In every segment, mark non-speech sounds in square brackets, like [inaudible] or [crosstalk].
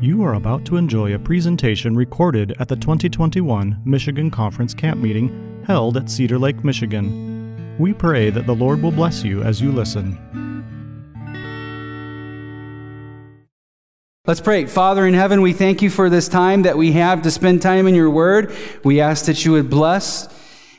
You are about to enjoy a presentation recorded at the 2021 Michigan Conference Camp Meeting held at Cedar Lake, Michigan. We pray that the Lord will bless you as you listen. Let's pray. Father in heaven, we thank you for this time that we have to spend time in your word. We ask that you would bless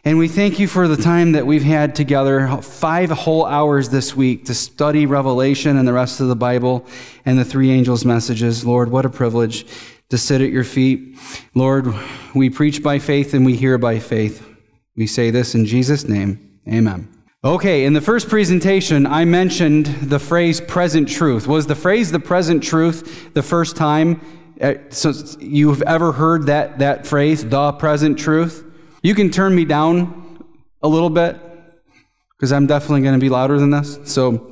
and we thank you for the time that we've had together, five whole hours this week to study Revelation and the rest of the Bible and the three angels' messages. Lord, what a privilege to sit at your feet. Lord, we preach by faith and we hear by faith. We say this in Jesus' name. Amen. Okay, in the first presentation, I mentioned the phrase present truth. Was the phrase the present truth the first time uh, you've ever heard that, that phrase, the present truth? You can turn me down a little bit because I'm definitely going to be louder than this. So,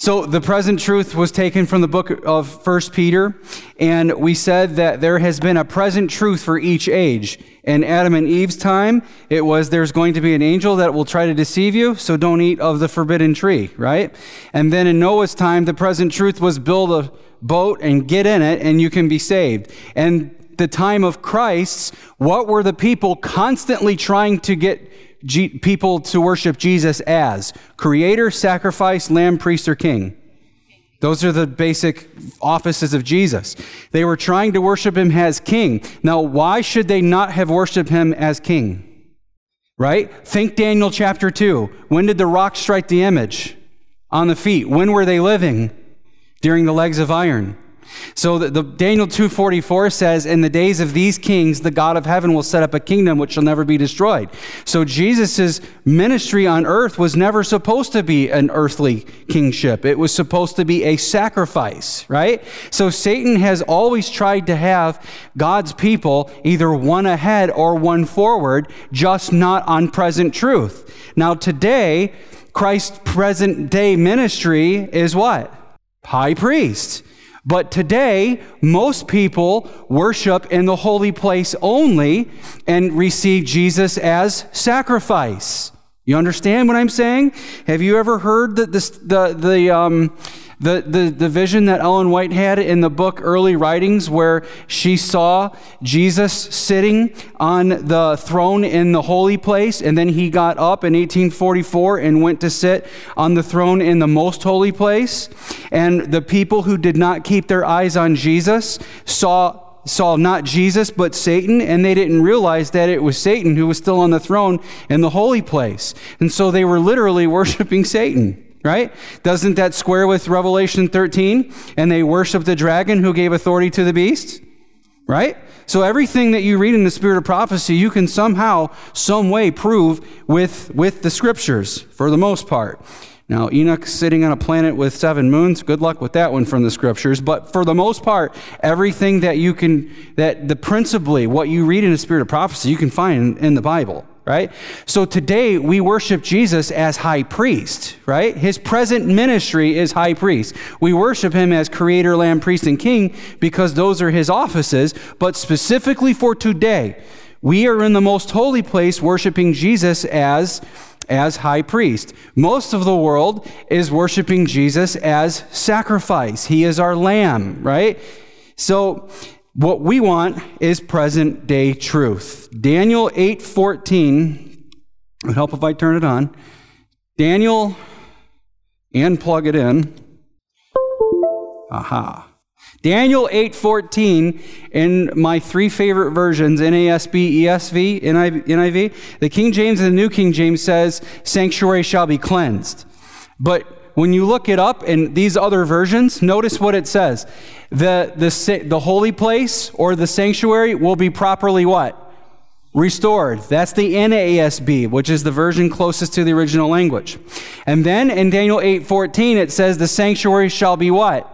so the present truth was taken from the book of First Peter, and we said that there has been a present truth for each age. In Adam and Eve's time, it was there's going to be an angel that will try to deceive you, so don't eat of the forbidden tree, right? And then in Noah's time, the present truth was build a boat and get in it, and you can be saved. And the time of Christ, what were the people constantly trying to get G- people to worship Jesus as? Creator, sacrifice, lamb, priest, or king? Those are the basic offices of Jesus. They were trying to worship him as king. Now, why should they not have worshiped him as king? Right? Think Daniel chapter 2. When did the rock strike the image? On the feet. When were they living? During the legs of iron. So the, the, Daniel 2:44 says, "In the days of these kings, the God of heaven will set up a kingdom which shall never be destroyed." So Jesus' ministry on earth was never supposed to be an earthly kingship. It was supposed to be a sacrifice, right? So Satan has always tried to have God's people either one ahead or one forward, just not on present truth. Now today, Christ's present day ministry is what? High priest. But today, most people worship in the holy place only and receive Jesus as sacrifice. You understand what I'm saying? Have you ever heard the, the, the, the um, the, the, the vision that Ellen White had in the book Early Writings, where she saw Jesus sitting on the throne in the holy place, and then he got up in 1844 and went to sit on the throne in the most holy place. And the people who did not keep their eyes on Jesus saw saw not Jesus, but Satan, and they didn't realize that it was Satan who was still on the throne in the holy place. And so they were literally [laughs] worshiping Satan right? Doesn't that square with Revelation 13? And they worship the dragon who gave authority to the beast, right? So everything that you read in the spirit of prophecy, you can somehow, some way prove with, with the scriptures for the most part. Now, Enoch sitting on a planet with seven moons, good luck with that one from the scriptures. But for the most part, everything that you can, that the principally, what you read in the spirit of prophecy, you can find in, the Bible right? So today we worship Jesus as high priest, right? His present ministry is high priest. We worship him as creator, lamb, priest, and king because those are his offices. But specifically for today, we are in the most holy place worshiping Jesus as as high priest. Most of the world is worshiping Jesus as sacrifice. He is our lamb, right? So what we want is present day truth. Daniel 8:14 would help if I turn it on. Daniel and plug it in. Aha. Daniel 8:14 in my three favorite versions NASB, ESV, NIV, the King James and the New King James says sanctuary shall be cleansed. But when you look it up in these other versions, notice what it says. The, the, the holy place or the sanctuary will be properly what? Restored. That's the NASB, which is the version closest to the original language. And then in Daniel 8:14 it says the sanctuary shall be what?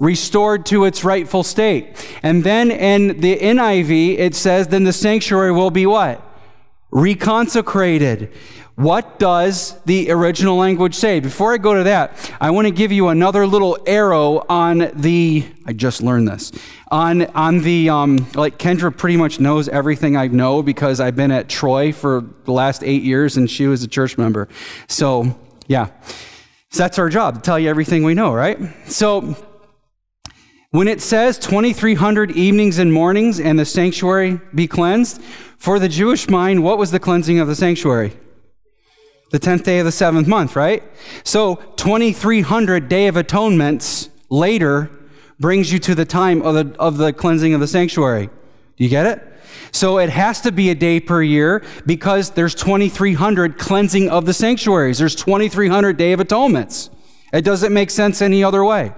Restored to its rightful state. And then in the NIV it says then the sanctuary will be what? Reconsecrated. What does the original language say? Before I go to that, I want to give you another little arrow on the, I just learned this, on, on the, um, like Kendra pretty much knows everything I know because I've been at Troy for the last eight years and she was a church member. So, yeah. So that's our job to tell you everything we know, right? So when it says 2,300 evenings and mornings and the sanctuary be cleansed, for the Jewish mind, what was the cleansing of the sanctuary? The 10th day of the seventh month, right? So 2,300 Day of Atonements later brings you to the time of the, of the cleansing of the sanctuary. Do you get it? So it has to be a day per year because there's 2,300 cleansing of the sanctuaries. There's 2,300 Day of Atonements. It doesn't make sense any other way.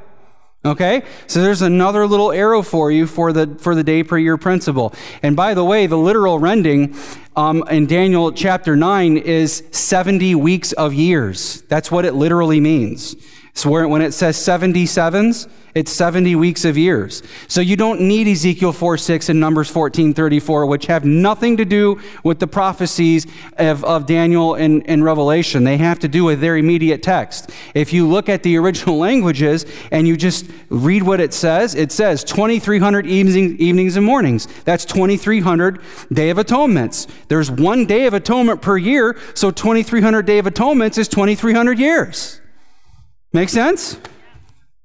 Okay? So there's another little arrow for you for the, for the day per year principle. And by the way, the literal rending um, in Daniel chapter 9 is 70 weeks of years. That's what it literally means. So when it says 77s, it's 70 weeks of years. So you don't need Ezekiel 4 6 and Numbers 14 34, which have nothing to do with the prophecies of, of Daniel and, and Revelation. They have to do with their immediate text. If you look at the [laughs] original languages and you just read what it says, it says 2,300 evening, evenings and mornings. That's 2,300 Day of Atonements. There's one Day of Atonement per year, so 2,300 Day of Atonements is 2,300 years. Make sense?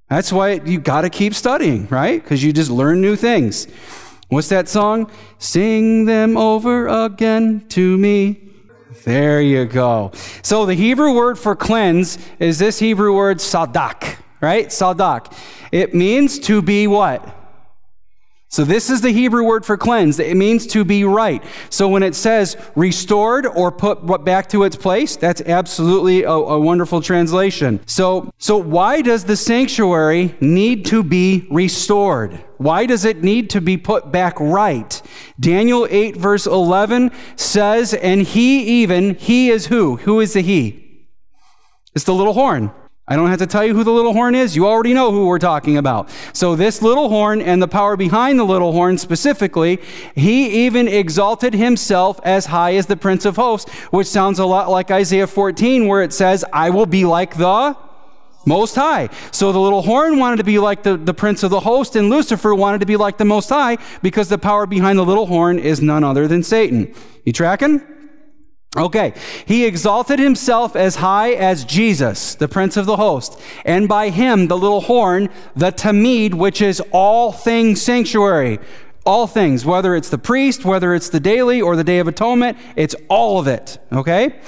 That's why you got to keep studying, right? Because you just learn new things. What's that song? Sing them over again to me. There you go. So the Hebrew word for cleanse is this Hebrew word sadak, right? Sadak. It means to be what? So, this is the Hebrew word for cleanse. It means to be right. So, when it says restored or put back to its place, that's absolutely a, a, wonderful translation. So, so, why does the sanctuary need to be restored? Why does it need to be put back right? Daniel 8, verse 11 says, And he even, he is who? Who is the he? It's the little horn. I don't have to tell you who the little horn is. You already know who we're talking about. So, this little horn and the power behind the little horn specifically, he even exalted himself as high as the Prince of Hosts, which sounds a lot like Isaiah 14, where it says, I will be like the most High. So, the little horn wanted to be like the, the Prince of the Host, and Lucifer wanted to be like the Most High because the power behind the little horn is none other than Satan. You tracking? Okay, he exalted himself as high as Jesus, the prince of the host, and by him the little horn, the tamid, which is all things sanctuary. All things, whether it's the priest, whether it's the daily or the day of atonement, it's all of it. Okay?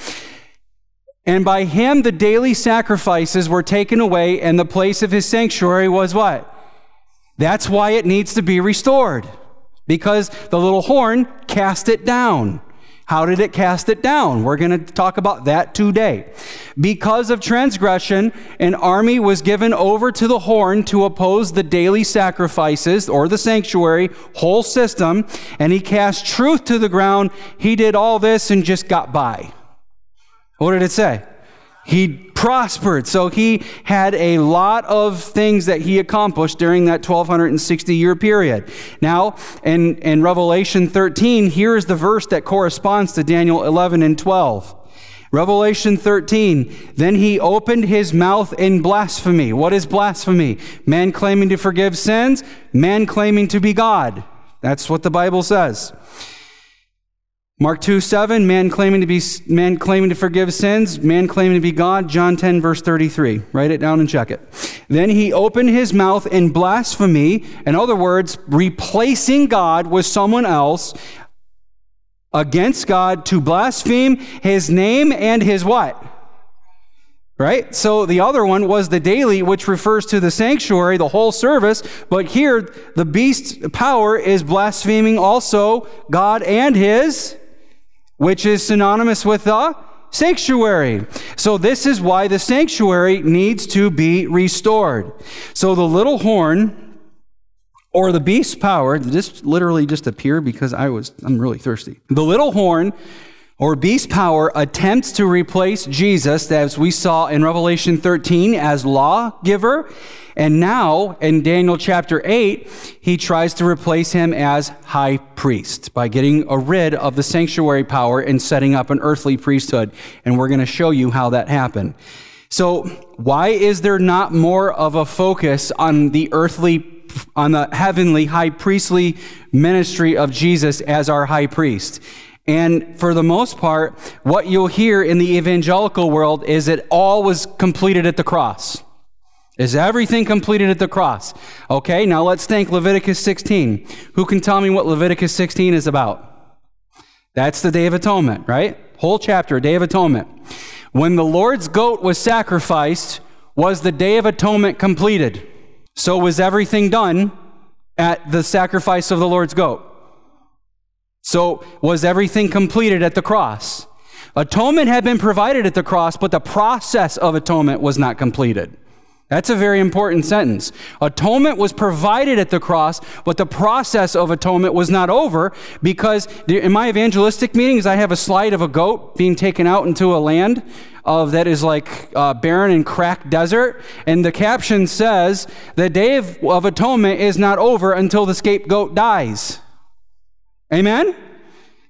And by him the daily sacrifices were taken away, and the place of his sanctuary was what? That's why it needs to be restored. Because the little horn cast it down. How did it cast it down? We're going to talk about that today. Because of transgression, an army was given over to the horn to oppose the daily sacrifices or the sanctuary whole system, and he cast truth to the ground. He did all this and just got by. What did it say? He prospered. So he had a lot of things that he accomplished during that 1260 year period. Now, in, in Revelation 13, here is the verse that corresponds to Daniel 11 and 12. Revelation 13, then he opened his mouth in blasphemy. What is blasphemy? Man claiming to forgive sins, man claiming to be God. That's what the Bible says. Mark 2 7, man claiming to be man claiming to forgive sins, man claiming to be God. John 10, verse 33. Write it down and check it. Then he opened his mouth in blasphemy, in other words, replacing God with someone else against God to blaspheme his name and his what? Right? So the other one was the daily, which refers to the sanctuary, the whole service. But here, the beast's power is blaspheming also God and his which is synonymous with the sanctuary. So, this is why the sanctuary needs to be restored. So, the little horn or the beast's power, this literally just appeared because I was, I'm really thirsty. The little horn or beast power attempts to replace Jesus, as we saw in Revelation 13, as lawgiver and now, in Daniel chapter 8, he tries to replace him as high priest by getting rid of the sanctuary power and setting up an earthly priesthood. And we're going to show you how that happened. So, why is there not more of a focus on the earthly, on the heavenly high priestly ministry of Jesus as our high priest? And for the most part, what you'll hear in the evangelical world is that all was completed at the cross. Is everything completed at the cross? Okay, now let's think Leviticus 16. Who can tell me what Leviticus 16 is about? That's the Day of Atonement, right? Whole chapter, Day of Atonement. When the Lord's goat was sacrificed, was the Day of Atonement completed? So was everything done at the sacrifice of the Lord's goat? So was everything completed at the cross? Atonement had been provided at the cross, but the process of atonement was not completed. That's a very important sentence. Atonement was provided at the cross, but the process of atonement was not over because in my evangelistic meetings, I have a slide of a goat being taken out into a land of that is like uh, barren and cracked desert. And the caption says, The day of, of atonement is not over until the scapegoat dies. Amen?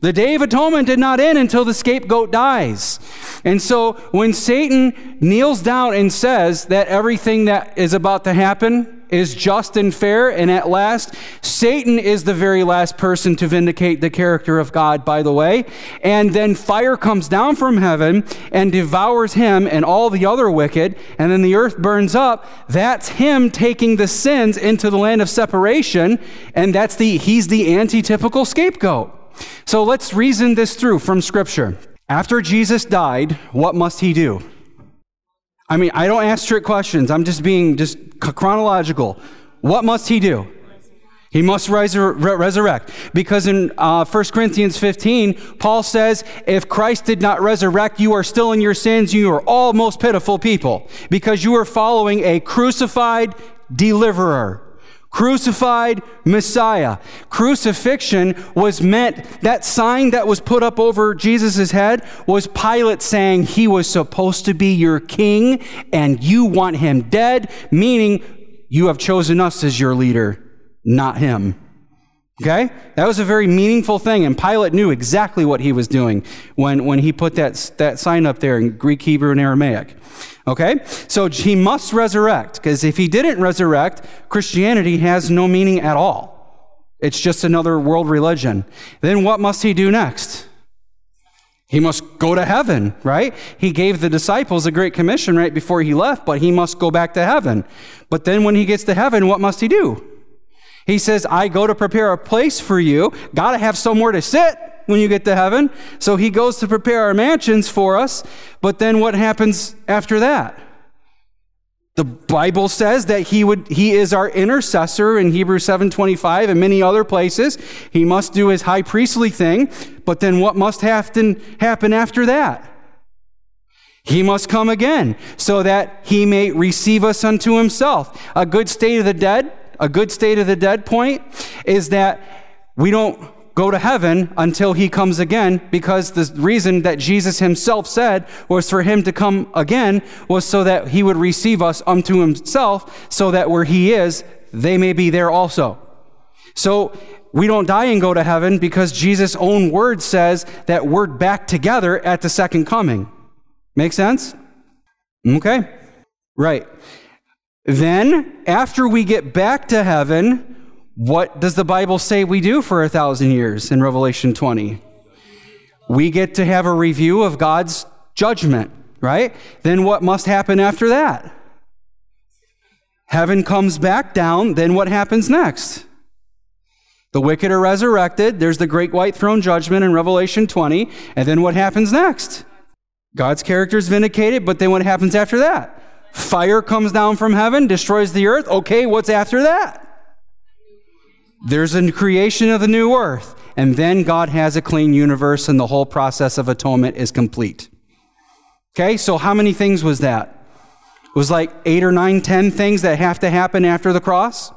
The Day of Atonement did not end until the scapegoat dies. And so when Satan kneels down and says that everything that is about to happen is just and fair, and at last, Satan is the very last person to vindicate the character of God, by the way. And then fire comes down from heaven and devours him and all the other wicked, and then the earth burns up. That's him taking the sins into the land of separation, and that's the he's the antitypical scapegoat. So let's reason this through from Scripture. After Jesus died, what must he do? I mean, I don't ask trick questions. I'm just being just chronological. What must he do? He must resur- resurrect. Because in uh, 1 Corinthians 15, Paul says, if Christ did not resurrect, you are still in your sins. You are all most pitiful people because you are following a crucified deliverer crucified Messiah. Crucifixion was meant, that sign that was put up over Jesus' head was Pilate saying he was supposed to be your king and you want him dead, meaning you have chosen us as your leader, not him. Okay? That was a very meaningful thing, and Pilate knew exactly what he was doing when, when he put that, that sign up there in Greek, Hebrew, and Aramaic. Okay? So he must resurrect, because if he didn't resurrect, Christianity has no meaning at all. It's just another world religion. Then what must he do next? He must go to heaven, right? He gave the disciples a great commission right before he left, but he must go back to heaven. But then when he gets to heaven, what must he do? He says, I go to prepare a place for you. Got to have somewhere to sit when you get to heaven. So he goes to prepare our mansions for us. But then what happens after that? The Bible says that he would he is our intercessor in Hebrews 7:25 and many other places. He must do his high priestly thing, but then what must happen happen after that? He must come again so that he may receive us unto himself. A good state of the dead a good state of the dead point is that we don't go to heaven until he comes again because the reason that Jesus himself said was for him to come again was so that he would receive us unto himself so that where he is they may be there also. So we don't die and go to heaven because Jesus' own word says that we're back together at the second coming. Make sense? Okay. Right. Then, after we get back to heaven, what does the Bible say we do for a thousand years in Revelation 20? We get to have a review of God's judgment, right? Then what must happen after that? Heaven comes back down, then what happens next? The wicked are resurrected. There's the great white throne judgment in Revelation 20. And then what happens next? God's character is vindicated, but then what happens after that? Fire comes down from heaven, destroys the earth. Okay, what's after that? There's a creation of the new earth. And then God has a clean universe, and the whole process of atonement is complete. Okay, so how many things was that? It was like eight or nine, ten things that have to happen after the cross.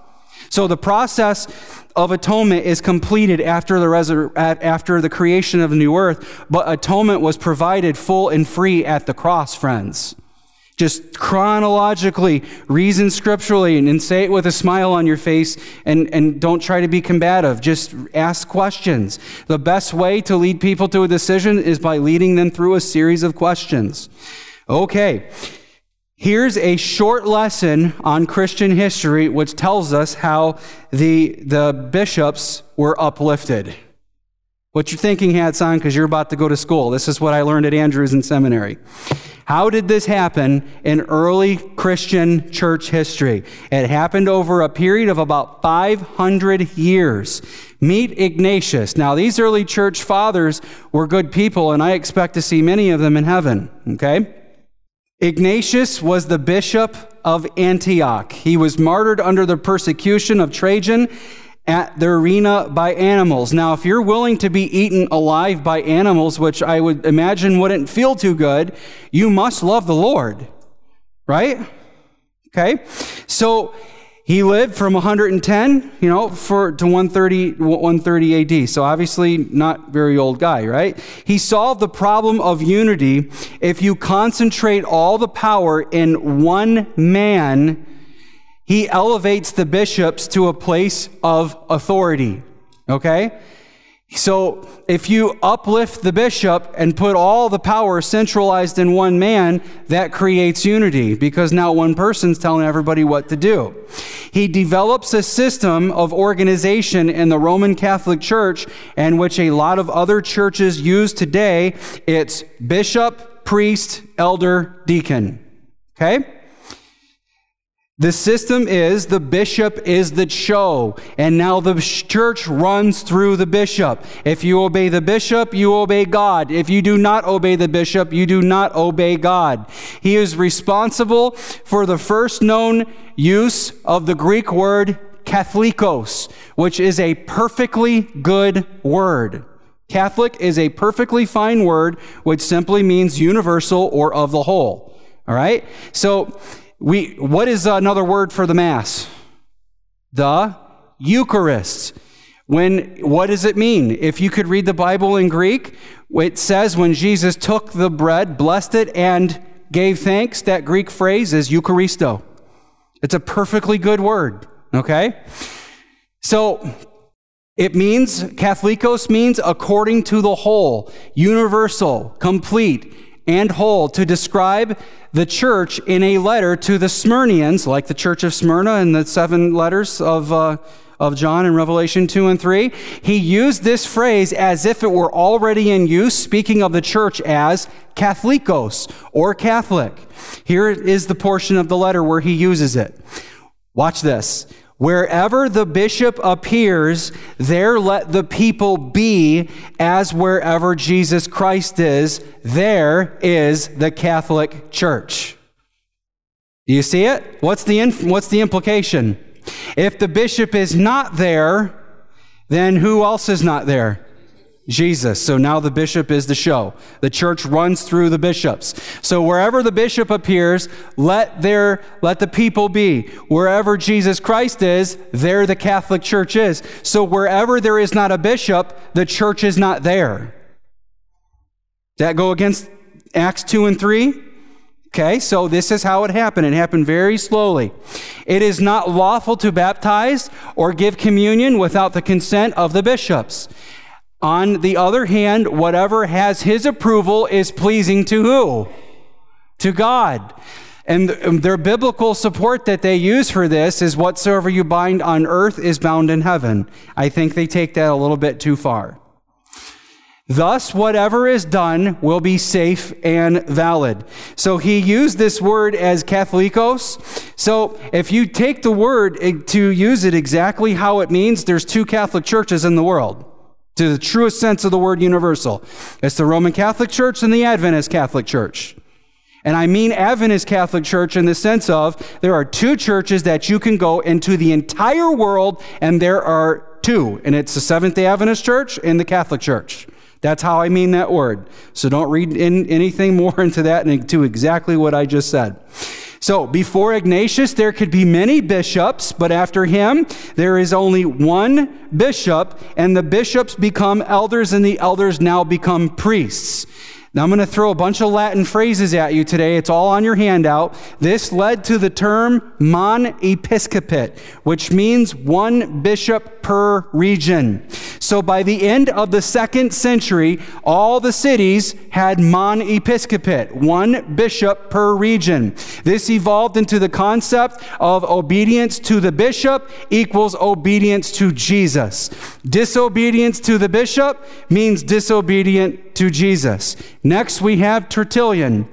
So the process of atonement is completed after the, resur- after the creation of the new earth, but atonement was provided full and free at the cross, friends. Just chronologically, reason scripturally, and, and say it with a smile on your face, and, and don't try to be combative. Just ask questions. The best way to lead people to a decision is by leading them through a series of questions. Okay. Here's a short lesson on Christian history which tells us how the, the bishops were uplifted. Put your thinking hats on because you're about to go to school. This is what I learned at Andrews in seminary. How did this happen in early Christian church history? It happened over a period of about 500 years. Meet Ignatius. Now, these early church fathers were good people, and I expect to see many of them in heaven, okay? Ignatius was the bishop of Antioch. He was martyred under the persecution of Trajan at the arena by animals. Now, if you're willing to be eaten alive by animals, which I would imagine wouldn't feel too good, you must love the Lord, right? Okay? So, he lived from 110, you know, for to 130 130 AD. So obviously not very old guy, right? He solved the problem of unity if you concentrate all the power in one man he elevates the bishops to a place of authority. Okay? So if you uplift the bishop and put all the power centralized in one man, that creates unity because now one person's telling everybody what to do. He develops a system of organization in the Roman Catholic Church and which a lot of other churches use today. It's bishop, priest, elder, deacon. Okay? The system is the bishop is the show, and now the church runs through the bishop. If you obey the bishop, you obey God. If you do not obey the bishop, you do not obey God. He is responsible for the first known use of the Greek word katholikos, which is a perfectly good word. Catholic is a perfectly fine word, which simply means universal or of the whole. All right? So, we, what is another word for the Mass? The Eucharist. When, what does it mean? If you could read the Bible in Greek, it says when Jesus took the bread, blessed it, and gave thanks, that Greek phrase is Eucharisto. It's a perfectly good word, okay? So, it means, Catholicos means according to the whole, universal, complete, and whole to describe the church in a letter to the Smyrnians, like the church of Smyrna in the seven letters of, uh, of John in Revelation 2 and 3. He used this phrase as if it were already in use, speaking of the church as Katholikos or Catholic. Here is the portion of the letter where he uses it. Watch this. Wherever the bishop appears, there let the people be, as wherever Jesus Christ is, there is the Catholic Church. Do you see it? What's the, inf- what's the implication? If the bishop is not there, then who else is not there? Jesus. So now the bishop is the show. The church runs through the bishops. So wherever the bishop appears, let there let the people be. Wherever Jesus Christ is, there the Catholic Church is. So wherever there is not a bishop, the church is not there. That go against Acts 2 and 3? Okay, so this is how it happened. It happened very slowly. It is not lawful to baptize or give communion without the consent of the bishops. On the other hand, whatever has his approval is pleasing to who? To God. And um, their biblical support that they use for this is whatsoever you bind on earth is bound in heaven. I think they take that a little bit too far. Thus, whatever is done will be safe and valid. So he used this word as Catholicos. So if you take the word to use it exactly how it means, there's two Catholic churches in the world to the truest sense of the word universal. It's the Roman Catholic Church and the Adventist Catholic Church. And I mean Adventist Catholic Church in the sense of there are two churches that you can go into the entire world, and there are two, and it's the Seventh day Adventist Church and the Catholic Church. That's how I mean that word. So don't read in anything more [laughs] into that and to exactly what I just said. So before Ignatius, there could be many bishops, but after him, there is only one bishop, and the bishops become elders, and the elders now become priests. Now, I'm going to throw a bunch of Latin phrases at you today. It's all on your handout. This led to the term mon episcopate, which means one bishop per region. So by the end of the second century, all the cities had mon episcopate, one bishop per region. This evolved into the concept of obedience to the bishop equals obedience to Jesus. Disobedience to the bishop means disobedient to Jesus. Next, we have Tertullian.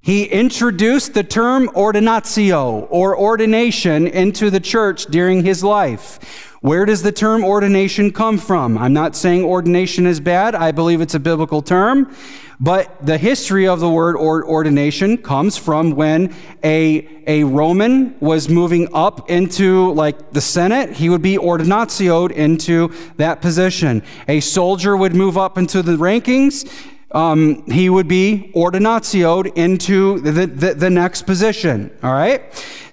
He introduced the term ordinatio or ordination into the church during his life. Where does the term ordination come from? I'm not saying ordination is bad. I believe it's a biblical term. But the history of the word ordination comes from when a, a Roman was moving up into like the Senate, he would be ordinatioed into that position. A soldier would move up into the rankings um, he would be ordinatioed into the, the, the next position. All right?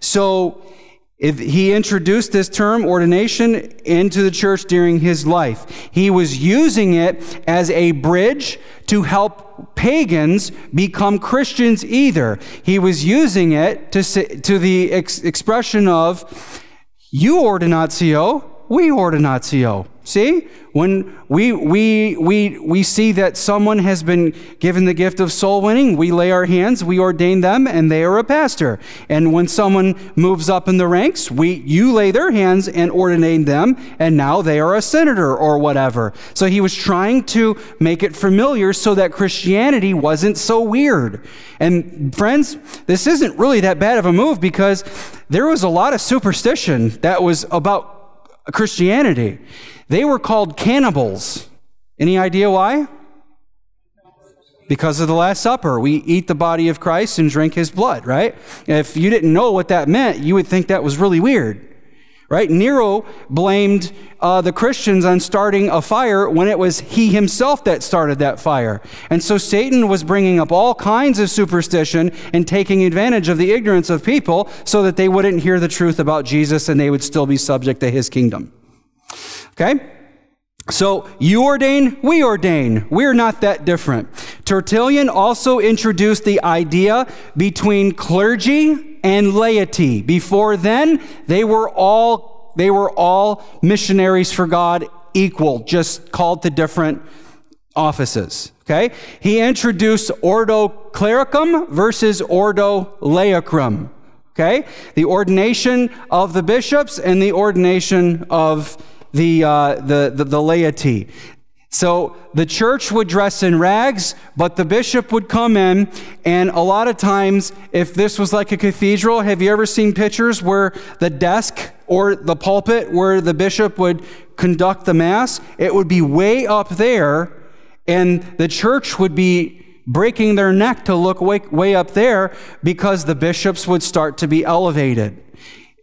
So, if he introduced this term ordination into the church during his life. He was using it as a bridge to help pagans become Christians either. He was using it to, to the ex- expression of, you ordinatio, we ordinatio. See? When we, we, we, we see that someone has been given the gift of soul winning, we lay our hands, we ordain them, and they are a pastor. And when someone moves up in the ranks, we, you lay their hands and ordain them, and now they are a senator or whatever. So he was trying to make it familiar so that Christianity wasn't so weird. And friends, this isn't really that bad of a move because there was a lot of superstition that was about Christianity. They were called cannibals. Any idea why? Because of the Last Supper. We eat the body of Christ and drink his blood, right? If you didn't know what that meant, you would think that was really weird, right? Nero blamed uh, the Christians on starting a fire when it was he himself that started that fire. And so Satan was bringing up all kinds of superstition and taking advantage of the ignorance of people so that they wouldn't hear the truth about Jesus and they would still be subject to his kingdom. Okay? So you ordain, we ordain. We're not that different. Tertullian also introduced the idea between clergy and laity. Before then, they were all they were all missionaries for God equal, just called to different offices. Okay? He introduced ordo clericum versus ordo laicum. Okay? The ordination of the bishops and the ordination of the, uh, the, the, the laity. So the church would dress in rags, but the bishop would come in, and a lot of times, if this was like a cathedral, have you ever seen pictures where the desk or the pulpit where the bishop would conduct the mass, it would be way up there, and the church would be breaking their neck to look way, way up there because the bishops would start to be elevated.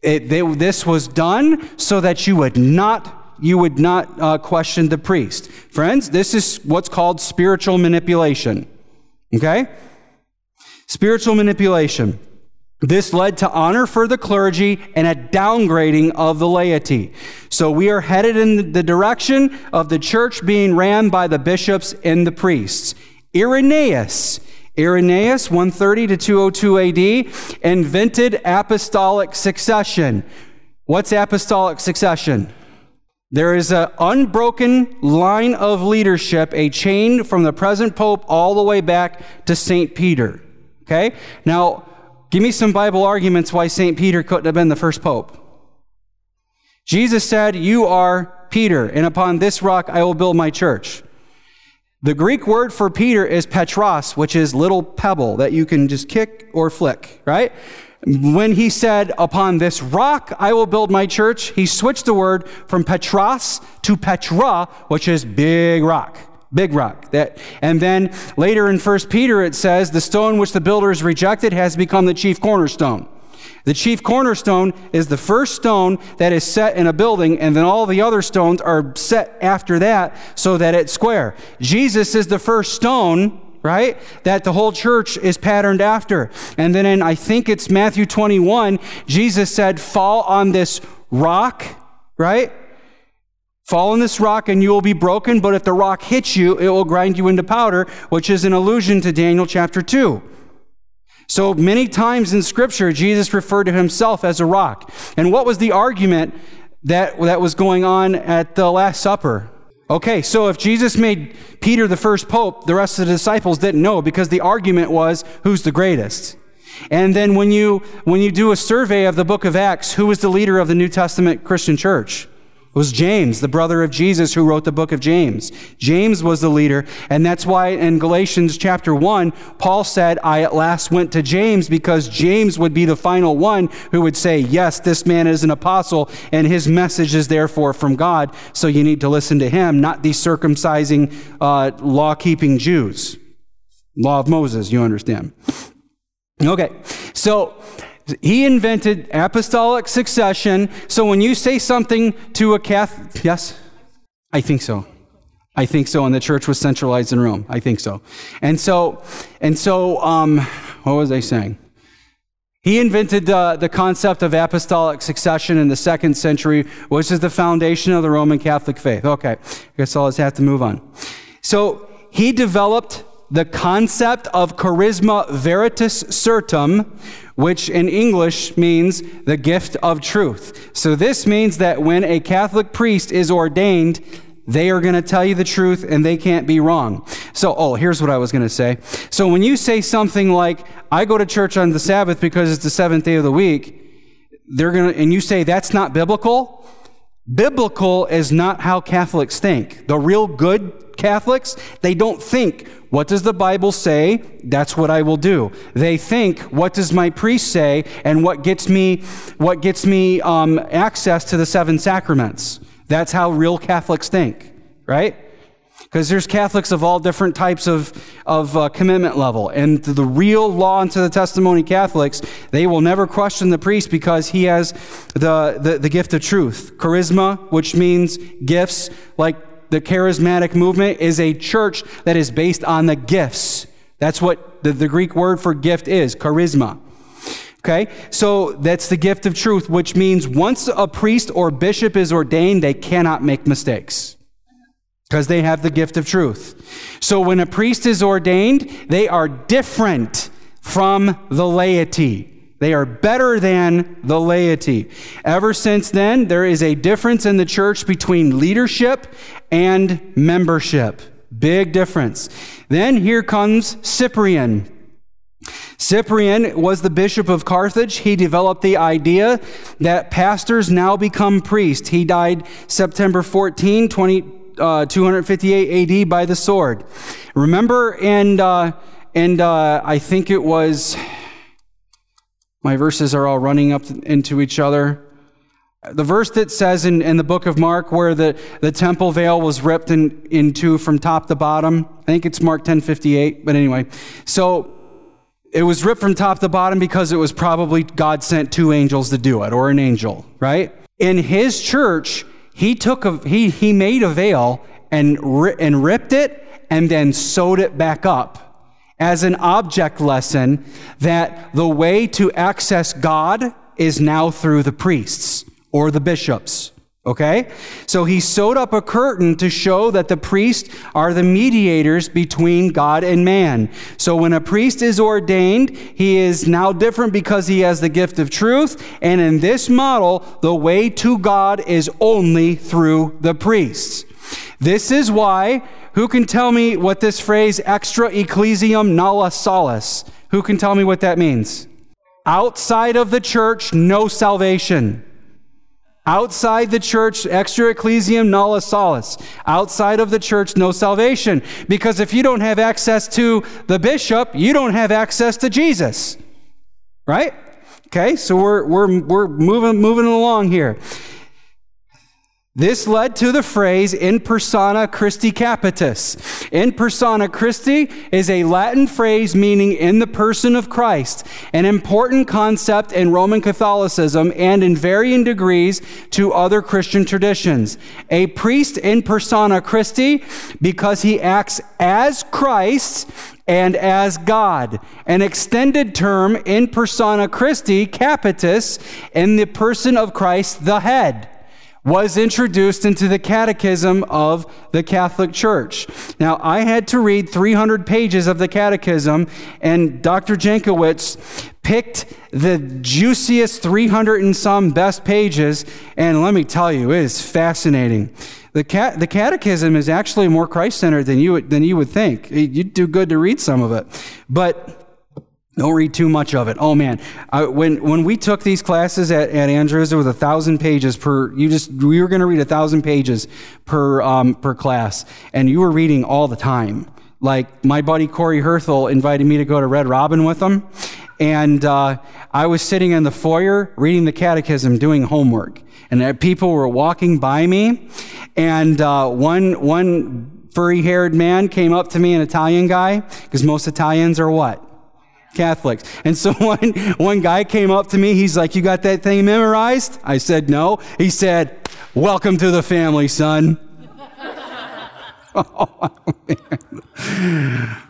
It, they, this was done so that you would not you would not uh, question the priest. Friends, this is what's called spiritual manipulation. Okay? Spiritual manipulation. This led to honor for the clergy and a downgrading of the laity. So we are headed in the direction of the church being ran by the bishops and the priests. Irenaeus Irenaeus, 130 to 202 AD, invented apostolic succession. What's apostolic succession? There is an unbroken line of leadership, a chain from the present pope all the way back to St. Peter. Okay? Now, give me some Bible arguments why St. Peter couldn't have been the first pope. Jesus said, You are Peter, and upon this rock I will build my church. The Greek word for Peter is Petros, which is little pebble that you can just kick or flick, right? When he said, Upon this rock I will build my church, he switched the word from Petros to Petra, which is big rock. Big rock. That, and then later in 1 Peter it says, The stone which the builders rejected has become the chief cornerstone. The chief cornerstone is the first stone that is set in a building, and then all the other stones are set after that so that it's square. Jesus is the first stone right? That the whole church is patterned after. And then in, I think it's Matthew 21, Jesus said, fall on this rock, right? Fall on this rock and you will be broken, but if the rock hits you, it will grind you into powder, which is an allusion to Daniel chapter 2. So many times in Scripture, Jesus referred to himself as a rock. And what was the argument that, that was going on at the Last Supper? Okay, so if Jesus made Peter the first pope, the rest of the disciples didn't know because the argument was who's the greatest. And then when you when you do a survey of the book of Acts, who was the leader of the New Testament Christian church? Was James, the brother of Jesus, who wrote the book of James. James was the leader, and that's why in Galatians chapter 1, Paul said, I at last went to James because James would be the final one who would say, Yes, this man is an apostle, and his message is therefore from God, so you need to listen to him, not these circumcising, uh, law keeping Jews. Law of Moses, you understand. Okay, so he invented apostolic succession. So when you say something to a Catholic, yes? I think so. I think so. And the church was centralized in Rome. I think so. And so, and so, um, what was I saying? He invented the concept of apostolic succession in the second century, which is the foundation of the Roman Catholic faith. Okay, I guess I'll just have to move on. So he developed the concept of charisma veritas certum, which in English means the gift of truth. So this means that when a Catholic priest is ordained, they are going to tell you the truth and they can't be wrong. So, oh, here's what I was going to say. So when you say something like, I go to church on the Sabbath because it's the seventh day of the week, they're going to, and you say that's not biblical, biblical is not how Catholics think. The real good Catholics, they don't think what does the Bible say? That's what I will do. They think, what does my priest say? And what gets me, what gets me um, access to the seven sacraments? That's how real Catholics think, right? Because there's Catholics of all different types of, of uh, commitment level. And the real law into the testimony Catholics, they will never question the priest because he has the, the, the gift of truth. Charisma, which means gifts like the charismatic movement is a church that is based on the gifts. That's what the, the Greek word for gift is charisma. Okay, so that's the gift of truth, which means once a priest or bishop is ordained, they cannot make mistakes because they have the gift of truth. So when a priest is ordained, they are different from the laity. They are better than the laity. Ever since then, there is a difference in the church between leadership and membership. Big difference. Then here comes Cyprian. Cyprian was the bishop of Carthage. He developed the idea that pastors now become priests. He died September 14, 20, uh, 258 AD by the sword. Remember, and, uh, and uh, I think it was my verses are all running up into each other. The verse that says in, in the book of Mark where the, the temple veil was ripped in, in two from top to bottom, I think it's Mark 10 58, but anyway. So it was ripped from top to bottom because it was probably God sent two angels to do it, or an angel, right? In his church, he took a, he, he made a veil and, and ripped it and then sewed it back up as an object lesson that the way to access God is now through the priests or the bishops. Okay? So he sewed up a curtain to show that the priests are the mediators between God and man. So when a priest is ordained, he is now different because he has the gift of truth. And in this model, the way to God is only through the priests. This is why who can tell me what this phrase, extra ecclesiam nulla salus, who can tell me what that means? Outside of the church, no salvation. Outside the church, extra ecclesiam nulla salus. Outside of the church, no salvation. Because if you don't have access to the bishop, you don't have access to Jesus. Right? Okay, so we're, we're, we're moving, moving along here. This led to the phrase in persona Christi capitis. In persona Christi is a Latin phrase meaning in the person of Christ, an important concept in Roman Catholicism and in varying degrees to other Christian traditions. A priest in persona Christi because he acts as Christ and as God. An extended term in persona Christi capitis in the person of Christ, the head. Was introduced into the catechism of the Catholic Church. Now, I had to read 300 pages of the catechism, and Dr. Jankiewicz picked the juiciest 300 and some best pages, and let me tell you, it is fascinating. The, cat, the catechism is actually more Christ centered than you, than you would think. You'd do good to read some of it. But don't read too much of it. Oh man, when when we took these classes at, at Andrews, it was a thousand pages per. You just we were going to read a thousand pages per um, per class, and you were reading all the time. Like my buddy Corey Herthel invited me to go to Red Robin with him, and uh, I was sitting in the foyer reading the Catechism, doing homework, and people were walking by me, and uh, one one furry-haired man came up to me, an Italian guy, because most Italians are what Catholics. And so [laughs] one, one guy came up to me. He's like, You got that thing memorized? I said, No. He said, Welcome to the family, son. [laughs] oh,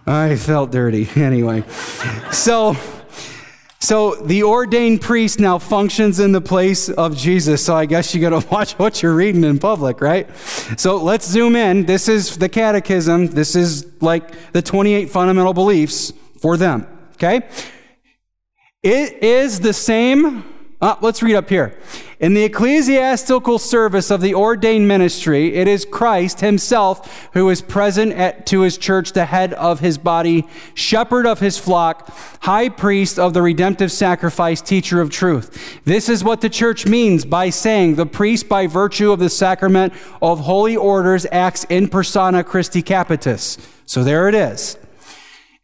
I felt dirty. [laughs] Anyway, so. So the ordained priest now functions in the place of Jesus. So I guess you got to watch what you're reading in public, right? So let's zoom in. This is the catechism. This is like the 28 fundamental beliefs for them. Okay? It is the same. Uh, let's read up here. In the ecclesiastical service of the ordained ministry, it is Christ himself who is present at, to his church, the head of his body, shepherd of his flock, high priest of the redemptive sacrifice, teacher of truth. This is what the church means by saying the priest, by virtue of the sacrament of holy orders, acts in persona Christi Capitis. So there it is.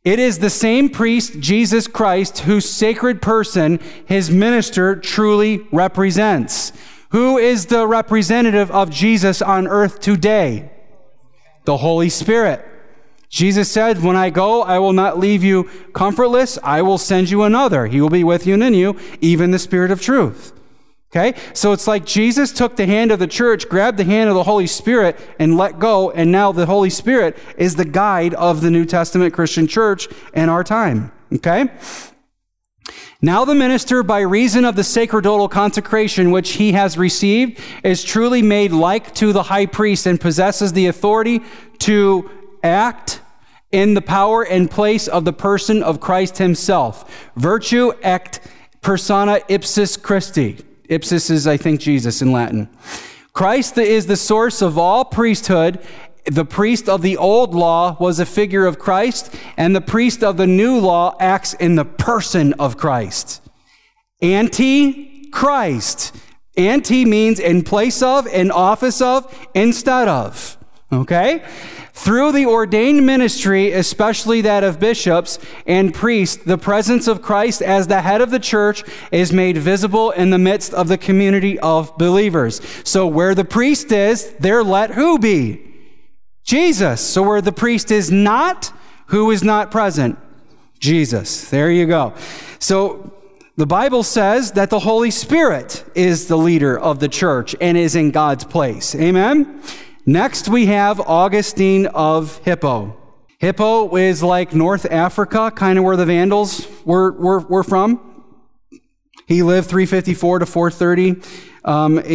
It is the same priest, Jesus Christ, whose sacred person his minister truly represents. Who is the representative of Jesus on earth today? The Holy Spirit. Jesus said, When I go, I will not leave you comfortless. I will send you another. He will be with you and in you, even the Spirit of truth. Okay? So it's like Jesus took the hand of the church, grabbed the hand of the Holy Spirit, and let go, and now the Holy Spirit is the guide of the New Testament Christian church in our time. Okay? Now the minister, by reason of the sacerdotal consecration which he has received, is truly made like to the high priest and possesses the authority to act in the power and place of the person of Christ himself. Virtue act persona ipsis Christi. Ipsis is, I think, Jesus in Latin. Christ is the source of all priesthood. The priest of the old law was a figure of Christ, and the priest of the new law acts in the person of Christ. Anti Christ. Anti means in place of, in office of, instead of. Okay? Through the ordained ministry, especially that of bishops and priests, the presence of Christ as the head of the church is made visible in the midst of the community of believers. So where the priest is, there let who be? Jesus. So where the priest is not, who is not present? Jesus. There you go. So the Bible says that the Holy Spirit is the leader of the church and is in God's place. Amen? Next, we have Augustine of Hippo. Hippo is like North Africa, kind of where the Vandals were, were, were from. He lived 354 to 430 um, AD.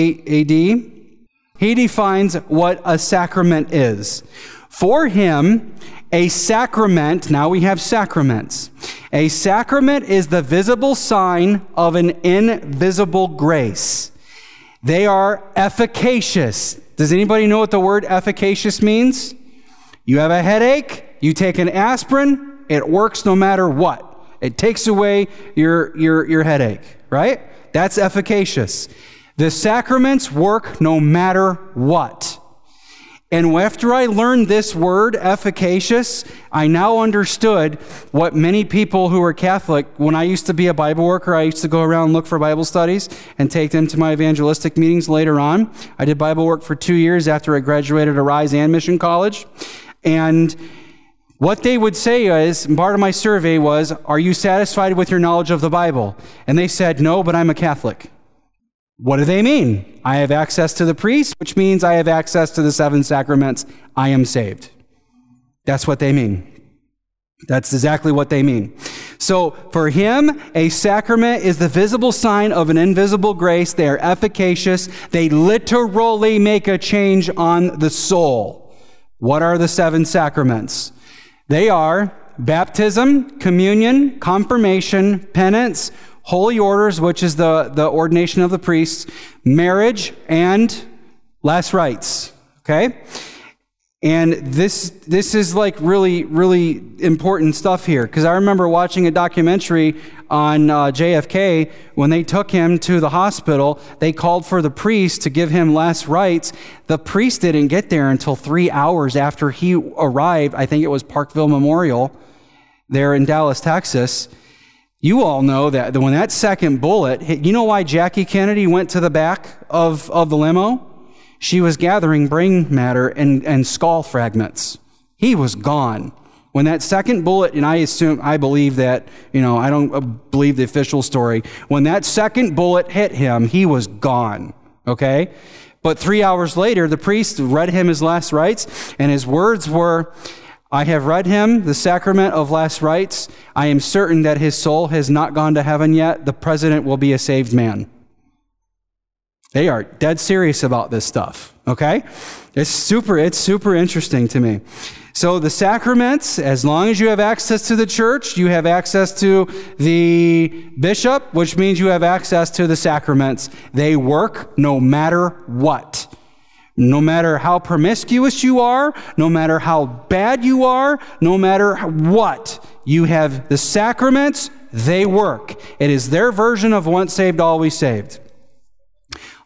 He defines what a sacrament is. For him, a sacrament, now we have sacraments. A sacrament is the visible sign of an invisible grace. They are efficacious. Does anybody know what the word efficacious means? You have a headache, you take an aspirin, it works no matter what. It takes away your, your, your headache, right? That's efficacious. The sacraments work no matter what. And after I learned this word, efficacious, I now understood what many people who are Catholic, when I used to be a Bible worker, I used to go around and look for Bible studies and take them to my evangelistic meetings later on. I did Bible work for two years after I graduated Arise and Mission College. And what they would say is, part of my survey was, Are you satisfied with your knowledge of the Bible? And they said, No, but I'm a Catholic. What do they mean? I have access to the priest, which means I have access to the seven sacraments. I am saved. That's what they mean. That's exactly what they mean. So for him, a sacrament is the visible sign of an invisible grace. They are efficacious. They literally make a change on the soul. What are the seven sacraments? They are baptism, communion, confirmation, penance, holy orders, which is the, the ordination of the priests, marriage, and last rites. Okay? And this, this is like really, really important stuff here. Because I remember watching a documentary on uh, JFK when they took him to the hospital. They called for the priest to give him last rites. The priest didn't get there until three hours after he arrived. I think it was Parkland Memorial there in Dallas, Texas. You all know that when that second bullet hit, you know why Jackie Kennedy went to the back of, of the limo? She was gathering brain matter and, and skull fragments. He was gone. When that second bullet, and I assume, I believe that, you know, I don't uh, believe the official story. When that second bullet hit him, he was gone. Okay? But three hours later, the priest read him his last rites, and his words were, I have read him the sacrament of last rites. I am certain that his soul has not gone to heaven yet. The president will be a saved man. They are dead serious about this stuff, okay? It's super, it's super interesting to me. So the sacraments, as long as you have access to the church, you have access to the bishop, which means you have access to the sacraments. They work no matter what. No matter how promiscuous you are, no matter how bad you are, no matter what, you have the sacraments, they work. It is their version of once saved, always saved.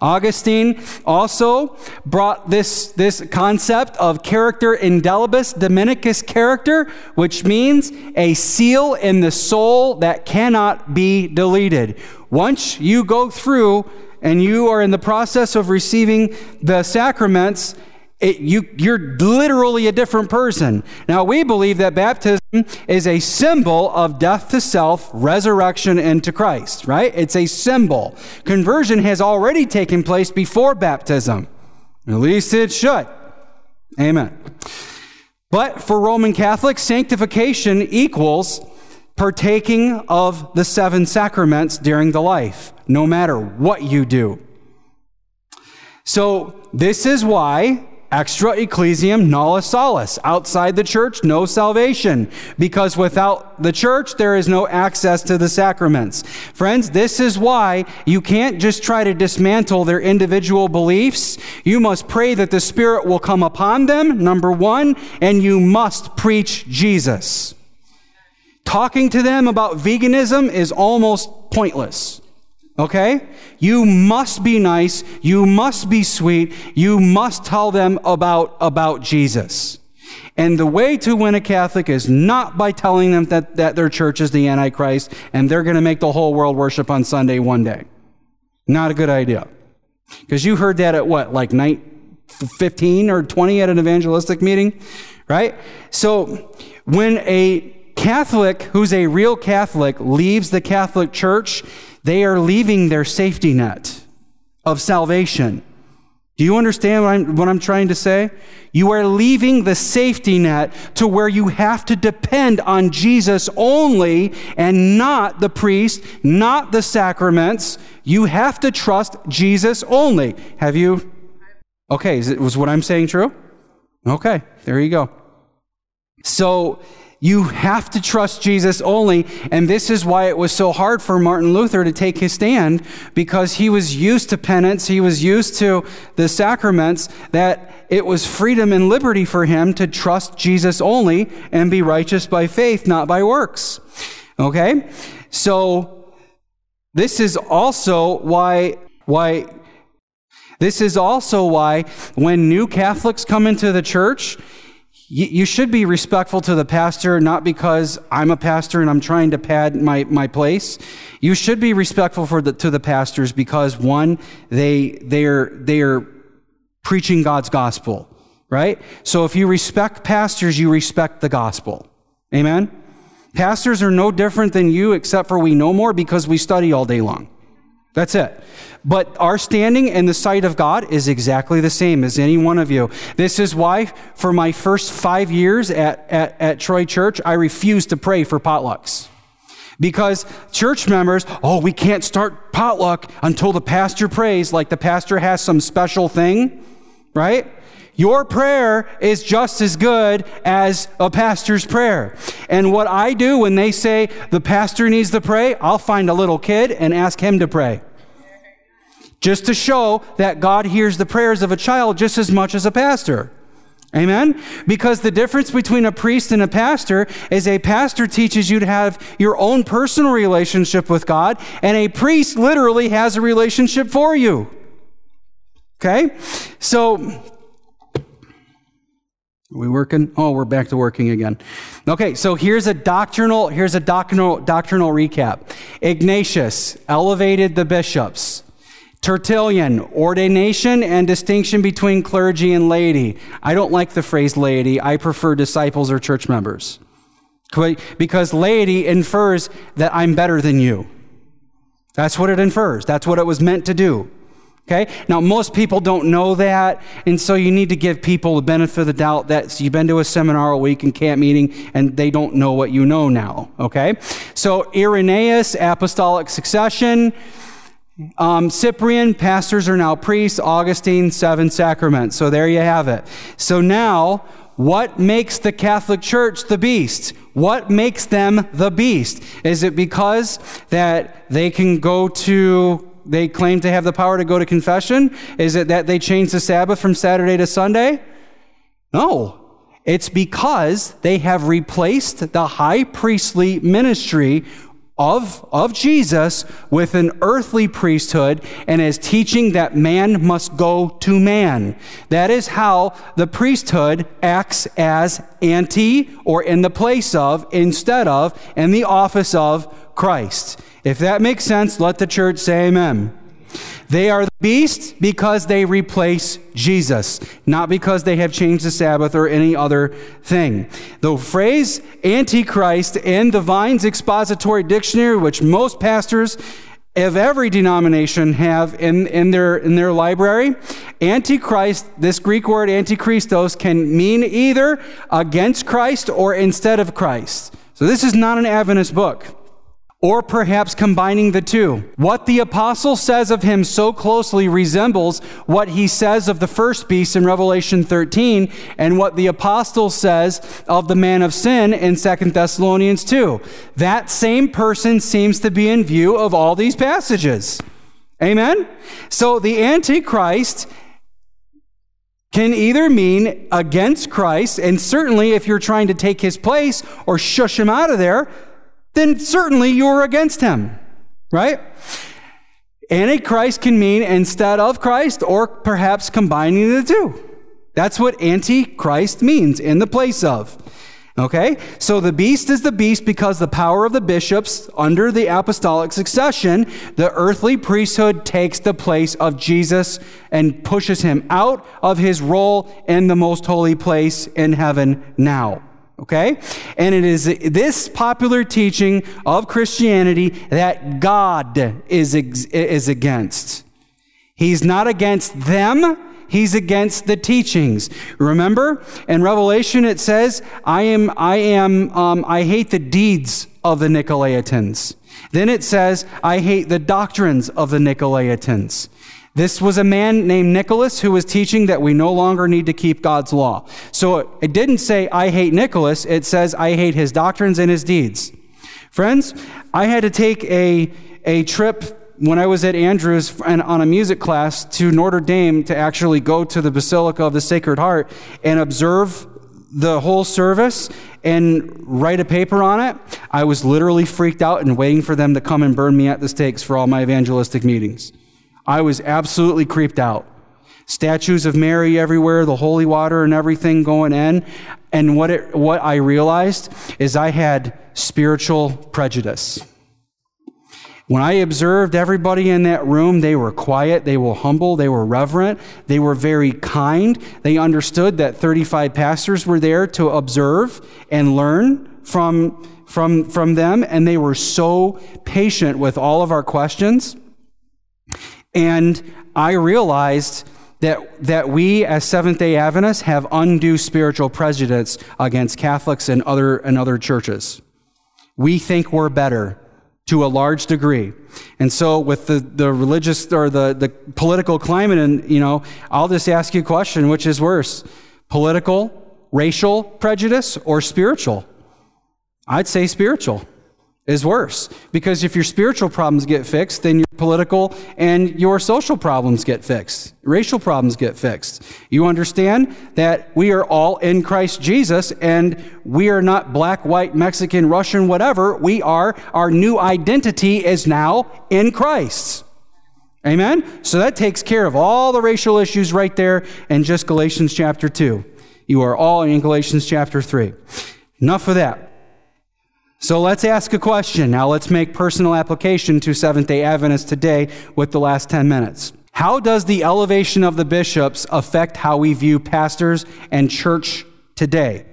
Augustine also brought this, this concept of character indelibus dominicus character, which means a seal in the soul that cannot be deleted. Once you go through and you are in the process of receiving the sacraments, it, you, you're literally a different person. Now, we believe that baptism is a symbol of death to self, resurrection into Christ, right? It's a symbol. Conversion has already taken place before baptism. At least it should. Amen. But for Roman Catholics, sanctification equals partaking of the seven sacraments during the life, no matter what you do. So, this is why Extra ecclesiam nulla salus. Outside the church, no salvation. Because without the church, there is no access to the sacraments. Friends, this is why you can't just try to dismantle their individual beliefs. You must pray that the Spirit will come upon them, number one, and you must preach Jesus. Talking to them about veganism is almost pointless. Okay? You must be nice. You must be sweet. You must tell them about, about Jesus. And the way to win a Catholic is not by telling them that, that their church is the Antichrist and they're going to make the whole world worship on Sunday one day. Not a good idea. Because you heard that at what, like night 15 or 20 at an evangelistic meeting, right? So when a Catholic who's a real Catholic leaves the Catholic Church, they are leaving their safety net of salvation. Do you understand what I'm, what I'm trying to say? You are leaving the safety net to where you have to depend on Jesus only and not the priest, not the sacraments. You have to trust Jesus only. Have you? Okay, is it, was what I'm saying true? Okay, there you go. So, you have to trust Jesus only. And this is why it was so hard for Martin Luther to take his stand because he was used to penance, he was used to the sacraments, that it was freedom and liberty for him to trust Jesus only and be righteous by faith, not by works. Okay? So, this is also why, why, this is also why when new Catholics come into the church, you, should be respectful to the pastor, not because I'm a pastor and I'm trying to pad my, my place. You should be respectful for the, to the pastors because one, they, they're, they're preaching God's gospel, right? So if you respect pastors, you respect the gospel. Amen? Pastors are no different than you except for we know more because we study all day long. That's it. But our standing in the sight of God is exactly the same as any one of you. This is why, for my first five years at, at, at Troy Church, I refused to pray for potlucks. Because church members, oh, we can't start potluck until the pastor prays, like the pastor has some special thing, right? Your prayer is just as good as a pastor's prayer. And what I do when they say the pastor needs to pray, I'll find a little kid and ask him to pray. Just to show that God hears the prayers of a child just as much as a pastor. Amen? Because the difference between a priest and a pastor is a pastor teaches you to have your own personal relationship with God, and a priest literally has a relationship for you. Okay? So, are we working? Oh, we're back to working again. Okay, so here's a doctrinal, here's a doctrinal, doctrinal recap. Ignatius elevated the bishops. Tertullian, ordination and distinction between clergy and laity. I don't like the phrase laity. I prefer disciples or church members. Because laity infers that I'm better than you. That's what it infers. That's what it was meant to do. Okay? Now, most people don't know that, and so you need to give people the benefit of the doubt that you've been to a seminar a week and camp meeting, and they don't know what you know now. Okay? So, Irenaeus, apostolic succession. Um, Cyprian, pastors are now priests. Augustine, seven sacraments. So there you have it. So now, what makes the Catholic Church the beast? What makes them the beast? Is it because that they can go to, they claim to have the power to go to confession? Is it that they changed the Sabbath from Saturday to Sunday? No. It's because they have replaced the high priestly ministry of, of Jesus with an earthly priesthood and is teaching that man must go to man. That is how the priesthood acts as ante or in the place of, instead of, in the office of Christ. If that makes sense, let the church say amen. They are the beast because they replace Jesus, not because they have changed the Sabbath or any other thing. The phrase Antichrist in the Vine's Expository Dictionary, which most pastors of every denomination have in, in, their, in their library, Antichrist, this Greek word Antichristos, can mean either against Christ or instead of Christ. So this is not an Adventist book or perhaps combining the two. What the apostle says of him so closely resembles what he says of the first beast in Revelation 13 and what the apostle says of the man of sin in 2 Thessalonians 2. That same person seems to be in view of all these passages. Amen? So the Antichrist can either mean against Christ, and certainly if you're trying to take his place or shush him out of there, then certainly you're against him, right? Antichrist can mean instead of Christ or perhaps combining the two. That's what antichrist means in the place of. Okay? So the beast is the beast because the power of the bishops under the apostolic succession, the earthly priesthood takes the place of Jesus and pushes him out of his role in the most holy place in heaven now. Okay? And it is this popular teaching of Christianity that God is, is against. He's not against them, he's against the teachings. Remember, in Revelation it says, I am, I am, um, I hate the deeds of the Nicolaitans. Then it says, I hate the doctrines of the Nicolaitans. This was a man named Nicholas who was teaching that we no longer need to keep God's law. So it didn't say, I hate Nicholas. It says, I hate his doctrines and his deeds. Friends, I had to take a, a trip when I was at Andrews and on a music class to Notre Dame to actually go to the Basilica of the Sacred Heart and observe the whole service and write a paper on it. I was literally freaked out and waiting for them to come and burn me at the stakes for all my evangelistic meetings. I was absolutely creeped out. Statues of Mary everywhere, the holy water and everything going in. And what, it, what I realized is I had spiritual prejudice. When I observed everybody in that room, they were quiet, they were humble, they were reverent, they were very kind. They understood that 35 pastors were there to observe and learn from, from, from them, and they were so patient with all of our questions. And I realized that, that we as Seventh day Adventists have undue spiritual prejudice against Catholics and other, and other churches. We think we're better. to a large degree. And so with the, the religious or the, the political climate, and you know, I'll just ask you a question, which is worse? Political, racial prejudice, or spiritual? I'd say spiritual is worse. Because if your spiritual problems get fixed, then your political and your social problems get fixed. Racial problems get fixed. You understand that we are all in Christ Jesus and we are not black, white, Mexican, Russian, whatever. We are, our new identity is now in Christ. Amen? So that takes care of all the racial issues right there in just Galatians chapter 2. You are all in Galatians chapter 3. Enough of that. So let's ask a question. Now let's make personal application to Seventh day Adventists today with the last 10 minutes. How does the elevation of the bishops affect how we view pastors and church today?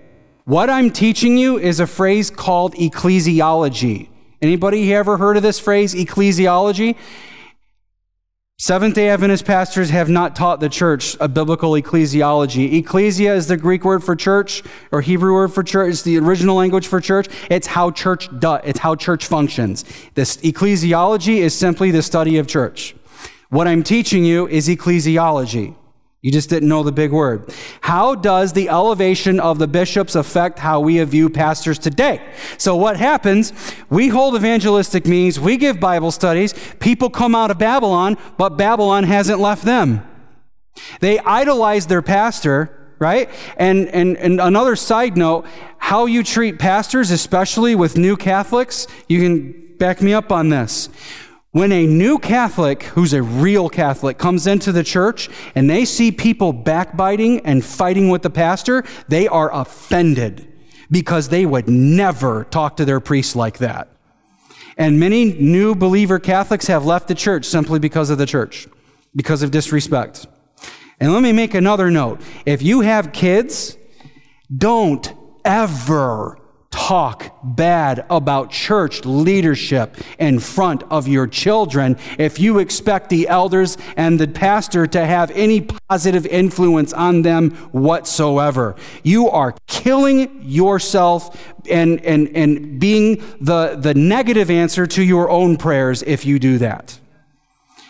What I'm teaching you is a phrase called ecclesiology. Anybody ever heard of this phrase, ecclesiology? Seventh day Adventist pastors have not taught the church a biblical ecclesiology. Ecclesia is the Greek word for church or Hebrew word for church. It's the original language for church. It's how church does, it's how church functions. This ecclesiology is simply the study of church. What I'm teaching you is ecclesiology. You just didn't know the big word. How does the elevation of the bishops affect how we view pastors today? So, what happens? We hold evangelistic meetings, we give Bible studies, people come out of Babylon, but Babylon hasn't left them. They idolize their pastor, right? And, and, and another side note how you treat pastors, especially with new Catholics, you can back me up on this. When a new Catholic, who's a real Catholic, comes into the church and they see people backbiting and fighting with the pastor, they are offended because they would never talk to their priest like that. And many new believer Catholics have left the church simply because of the church, because of disrespect. And let me make another note. If you have kids, don't ever talk bad about church leadership in front of your children if you expect the elders and the pastor to have any positive influence on them whatsoever. You are killing yourself and, and, and being the, the negative answer to your own prayers if you do that.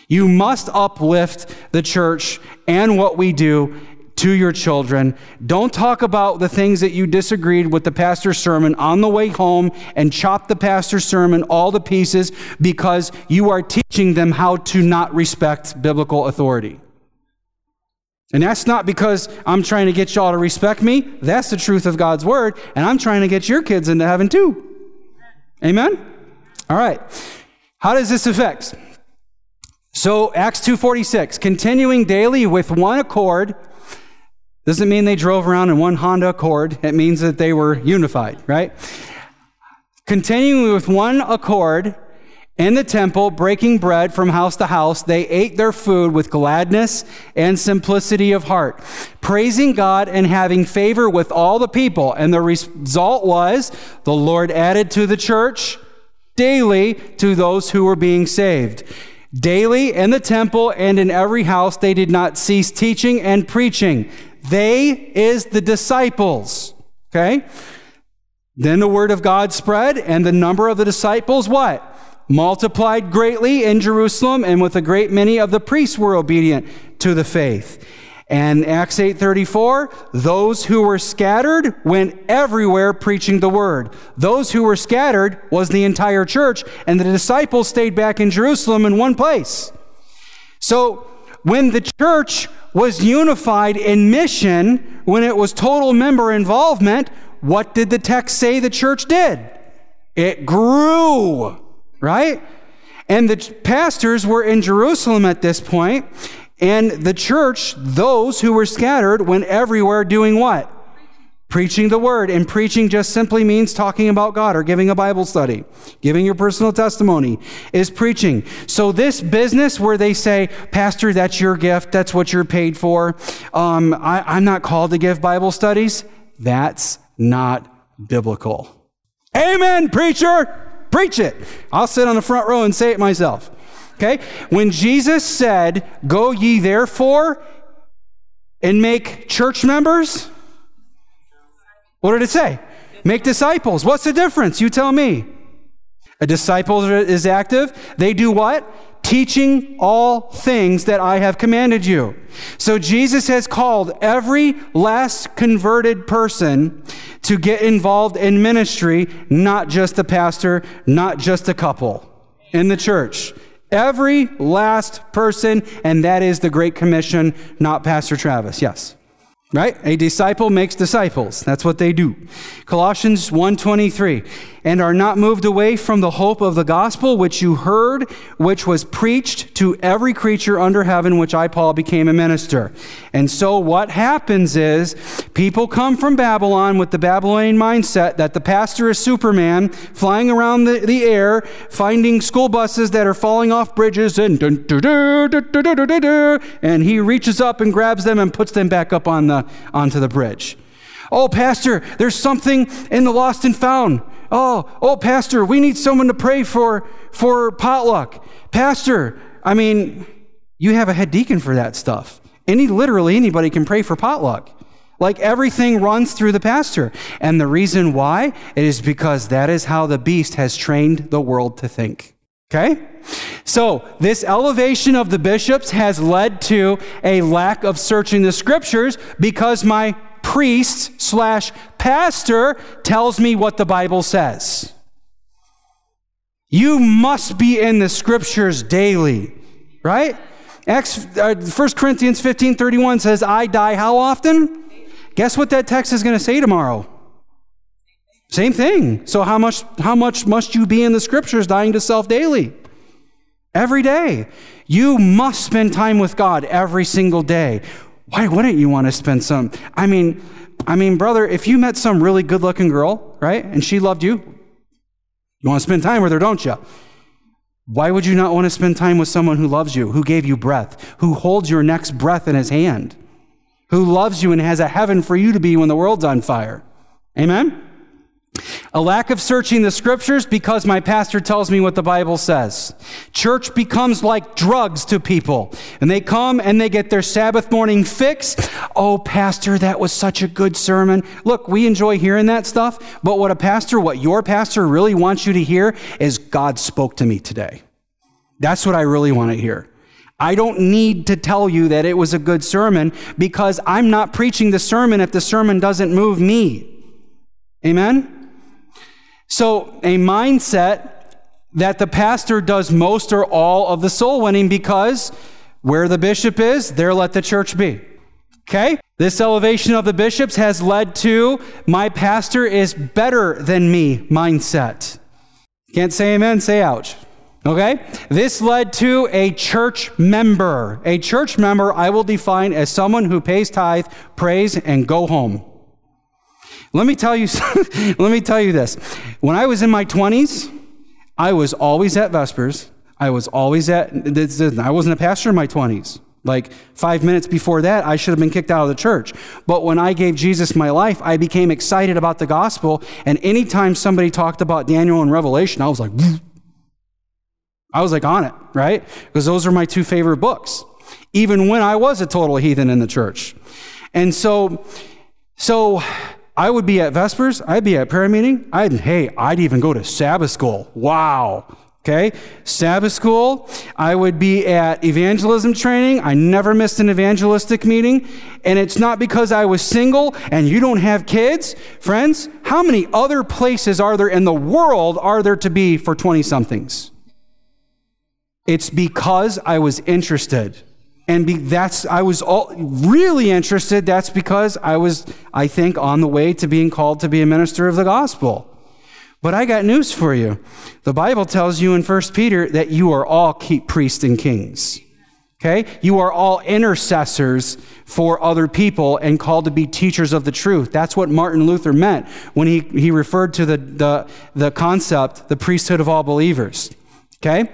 You must uplift the church and what we do to your children. Don't talk about the things that you disagreed with the pastor's sermon on the way home and chop the pastor's sermon all to pieces because you are teaching them how to not respect biblical authority. And that's not because I'm trying to get y'all to respect me. That's the truth of God's word. And I'm trying to get your kids into heaven too. Amen? All right. How does this affect? So Acts 2:46, continuing daily with one accord doesn't mean they drove around in one Honda Accord. It means that they were unified, right? Continuing with one accord in the temple, breaking bread from house to house, they ate their food with gladness and simplicity of heart, praising God and having favor with all the people. And the result was the Lord added to the church daily to those who were being saved. Daily in the temple and in every house, they did not cease teaching and preaching they is the disciples. Okay? Then the word of God spread, and the number of the disciples, what? Multiplied greatly in Jerusalem, and with a great many of the priests were obedient to the faith. And Acts 8:34, those who were scattered went everywhere preaching the word. Those who were scattered was the entire church, and the disciples stayed back in Jerusalem in one place. So when the church was unified in mission, when it was total member involvement, what did the text say the church did? It grew, right? And the pastors were in Jerusalem at this point, and the church, those who were scattered, went everywhere doing what? Preaching the word. And preaching just simply means talking about God or giving a Bible study. Giving your personal testimony is preaching. So, this business where they say, Pastor, that's your gift, that's what you're paid for, um, I, I'm not called to give Bible studies, that's not biblical. Amen, preacher! Preach it. I'll sit on the front row and say it myself. Okay? When Jesus said, Go ye therefore and make church members, what did it say? Make disciples. What's the difference? You tell me. A disciple is active. They do what? Teaching all things that I have commanded you. So Jesus has called every last converted person to get involved in ministry, not just a pastor, not just a couple in the church. Every last person, and that is the Great Commission, not Pastor Travis. Yes. Right? A disciple makes disciples. That's what they do. Colossians 1:23 and are not moved away from the hope of the gospel which you heard, which was preached to every creature under heaven, which I, Paul, became a minister. And so what happens is people come from Babylon with the Babylonian mindset that the pastor is Superman, flying around the, the air, finding school buses that are falling off bridges, and, and he reaches up and grabs them and puts them back up on the, Uh, onto the bridge. Oh, Pastor, there's something in the lost and found. Oh, oh, Pastor, we need someone to pray for for potluck. Pastor, I mean, you have a head deacon for that stuff. Any literally anybody can pray for potluck. Like everything runs through the pastor. And the reason why it is because that is how the beast has trained the world to think. Okay? So, this elevation of the bishops has led to a lack of searching the scriptures because my priest slash pastor tells me what the Bible says. You must be in the scriptures daily, right? Acts, uh, 1 Corinthians 15 31 says, I die how often? Guess what that text is going to say tomorrow? Same thing. So, how much, how much must you be in the scriptures dying to self daily? Every day. You must spend time with God every single day. Why wouldn't you want to spend some? I mean, I mean, brother, if you met some really good looking girl, right, and she loved you, you want to spend time with her, don't you? Why would you not want to spend time with someone who loves you, who gave you breath, who holds your next breath in his hand, who loves you and has a heaven for you to be when the world's on fire? Amen? A lack of searching the scriptures because my pastor tells me what the Bible says. Church becomes like drugs to people. And they come and they get their Sabbath morning fix. Oh, pastor, that was such a good sermon. Look, we enjoy hearing that stuff. But what a pastor, what your pastor really wants you to hear is God spoke to me today. That's what I really want to hear. I don't need to tell you that it was a good sermon because I'm not preaching the sermon if the sermon doesn't move me. Amen? So, a mindset that the pastor does most or all of the soul winning because where the bishop is, there let the church be. Okay? This elevation of the bishops has led to my pastor is better than me mindset. Can't say amen, say ouch. Okay? This led to a church member. A church member I will define as someone who pays tithe, prays, and go home. Let me tell you, [laughs] let me tell you this. When I was in my 20s, I was always at Vespers. I was always at, I wasn't a pastor in my 20s. Like five minutes before that, I should have been kicked out of the church. But when I gave Jesus my life, I became excited about the gospel. And anytime somebody talked about Daniel and Revelation, I was like, I was like on it, right? Because those are my two favorite books, even when I was a total heathen in the church. And so, so I would be at Vespers, I'd be at prayer meeting, I'd, hey, I'd even go to Sabbath school. Wow. Okay, Sabbath school. I would be at evangelism training. I never missed an evangelistic meeting. And it's not because I was single and you don't have kids. Friends, how many other places are there in the world are there to be for 20 somethings? It's because I was interested and be, that's i was all, really interested that's because i was i think on the way to being called to be a minister of the gospel. But i got news for you. The bible tells you in 1 peter that you are all priests and kings. Okay? You are all intercessors for other people and called to be teachers of the truth. That's what martin luther meant when he, he referred to the, the, the concept the priesthood of all believers. Okay?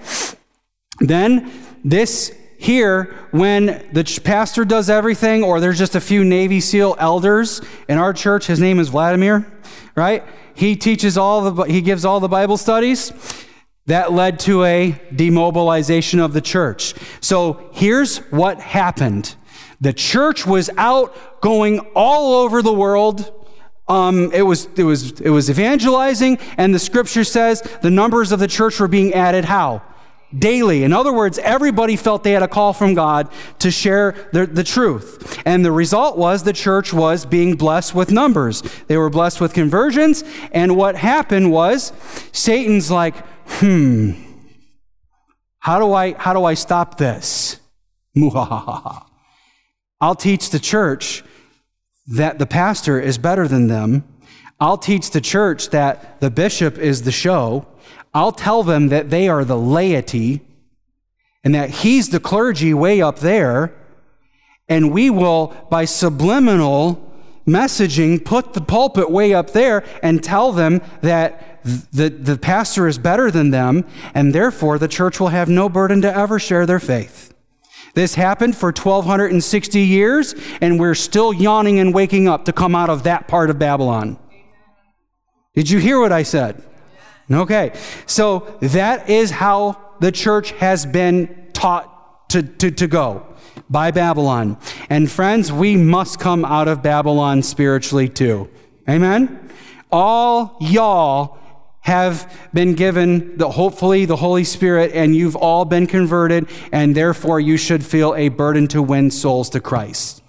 Then this here, when the pastor does everything, or there's just a few Navy SEAL elders in our church, his name is Vladimir, right? He teaches all the, he gives all the Bible studies. That led to a demobilization of the church. So here's what happened. The church was out going all over the world, um, it was it was it was evangelizing, and the scripture says the numbers of the church were being added. How? Daily. In other words, everybody felt they had a call from God to share the, the truth. And the result was the church was being blessed with numbers. They were blessed with conversions. And what happened was Satan's like, hmm, how do I, how do I stop this? [laughs] I'll teach the church that the pastor is better than them. I'll teach the church that the bishop is the show. I'll tell them that they are the laity and that he's the clergy way up there. And we will, by subliminal messaging, put the pulpit way up there and tell them that the, the pastor is better than them, and therefore the church will have no burden to ever share their faith. This happened for 1260 years, and we're still yawning and waking up to come out of that part of Babylon. Did you hear what I said? Okay. So that is how the church has been taught to, to, to go by Babylon. And friends, we must come out of Babylon spiritually too. Amen? All y'all have been given the hopefully the Holy Spirit and you've all been converted and therefore you should feel a burden to win souls to Christ.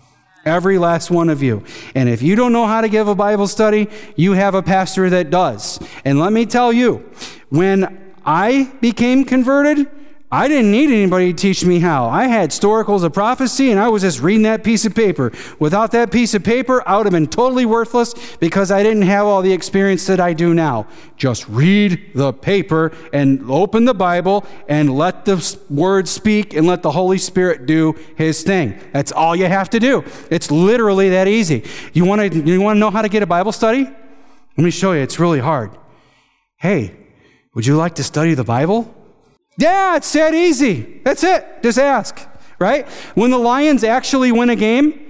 Every last one of you. And if you don't know how to give a Bible study, you have a pastor that does. And let me tell you, when I became converted, I didn't need anybody to teach me how. I had Storacles of prophecy and I was just reading that piece of paper. Without that piece of paper, I would have been totally worthless because I didn't have all the experience that I do now. Just read the paper and open the Bible and let the word speak and let the Holy Spirit do his thing. That's all you have to do. It's literally that easy. You want to you want to know how to get a Bible study? Let me show you. It's really hard. Hey, would you like to study the Bible? Yeah, it's that easy. That's it. Just ask, right? When the Lions actually win a game,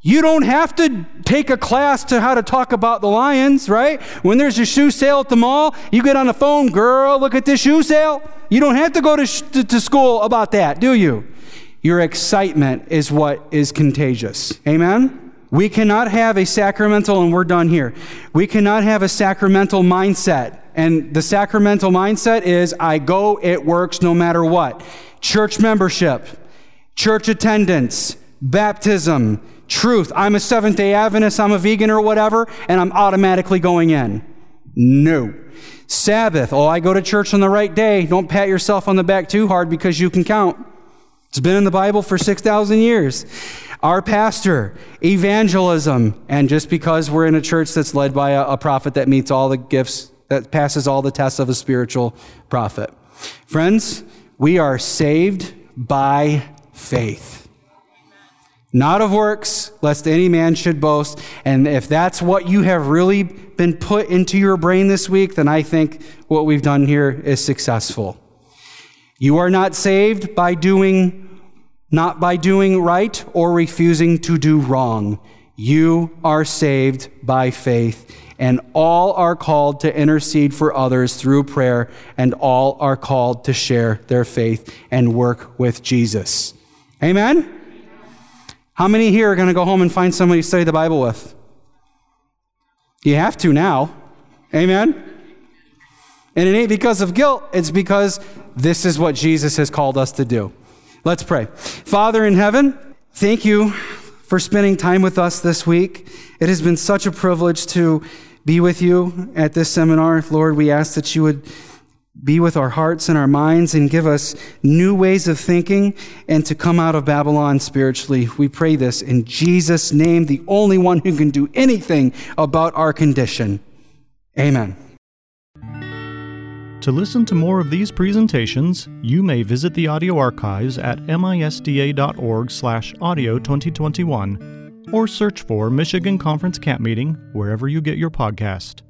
you don't have to take a class to how to talk about the Lions, right? When there's a shoe sale at the mall, you get on the phone, girl, look at this shoe sale. You don't have to go to, sh- to, school about that, do you? Your excitement is what is contagious. Amen? We cannot have a sacramental, and we're done here. We cannot have a sacramental mindset and the sacramental mindset is I go, it works no matter what. Church membership, church attendance, baptism, truth. I'm a Seventh day Adventist, I'm a vegan or whatever, and I'm automatically going in. No. Sabbath. Oh, I go to church on the right day. Don't pat yourself on the back too hard because you can count. It's been in the Bible for 6,000 years. Our pastor, evangelism. And just because we're in a church that's led by a, a prophet that meets all the gifts that passes all the tests of a spiritual prophet. Friends, we are saved by faith. Not of works, lest any man should boast. And if that's what you have really been put into your brain this week, then I think what we've done here is successful. You are not saved by doing not by doing right or refusing to do wrong. You are saved by faith and all are called to intercede for others through prayer, and all are called to share their faith and work with Jesus. Amen? How many here are going to go home and find somebody to study the Bible with? You have to now. Amen? And it ain't because of guilt, it's because this is what Jesus has called us to do. Let's pray. Father in heaven, thank you for spending time with us this week. It has been such a privilege to be with you at this seminar. Lord, we ask that you would be with our hearts and our minds and give us new ways of thinking and to come out of Babylon spiritually. We pray this in Jesus' name, the only one who can do anything about our condition. Amen. To listen to more of these presentations, you may visit the audio archives at misda.org/audio 2021 or search for Michigan Conference Camp Meeting wherever you get your podcast.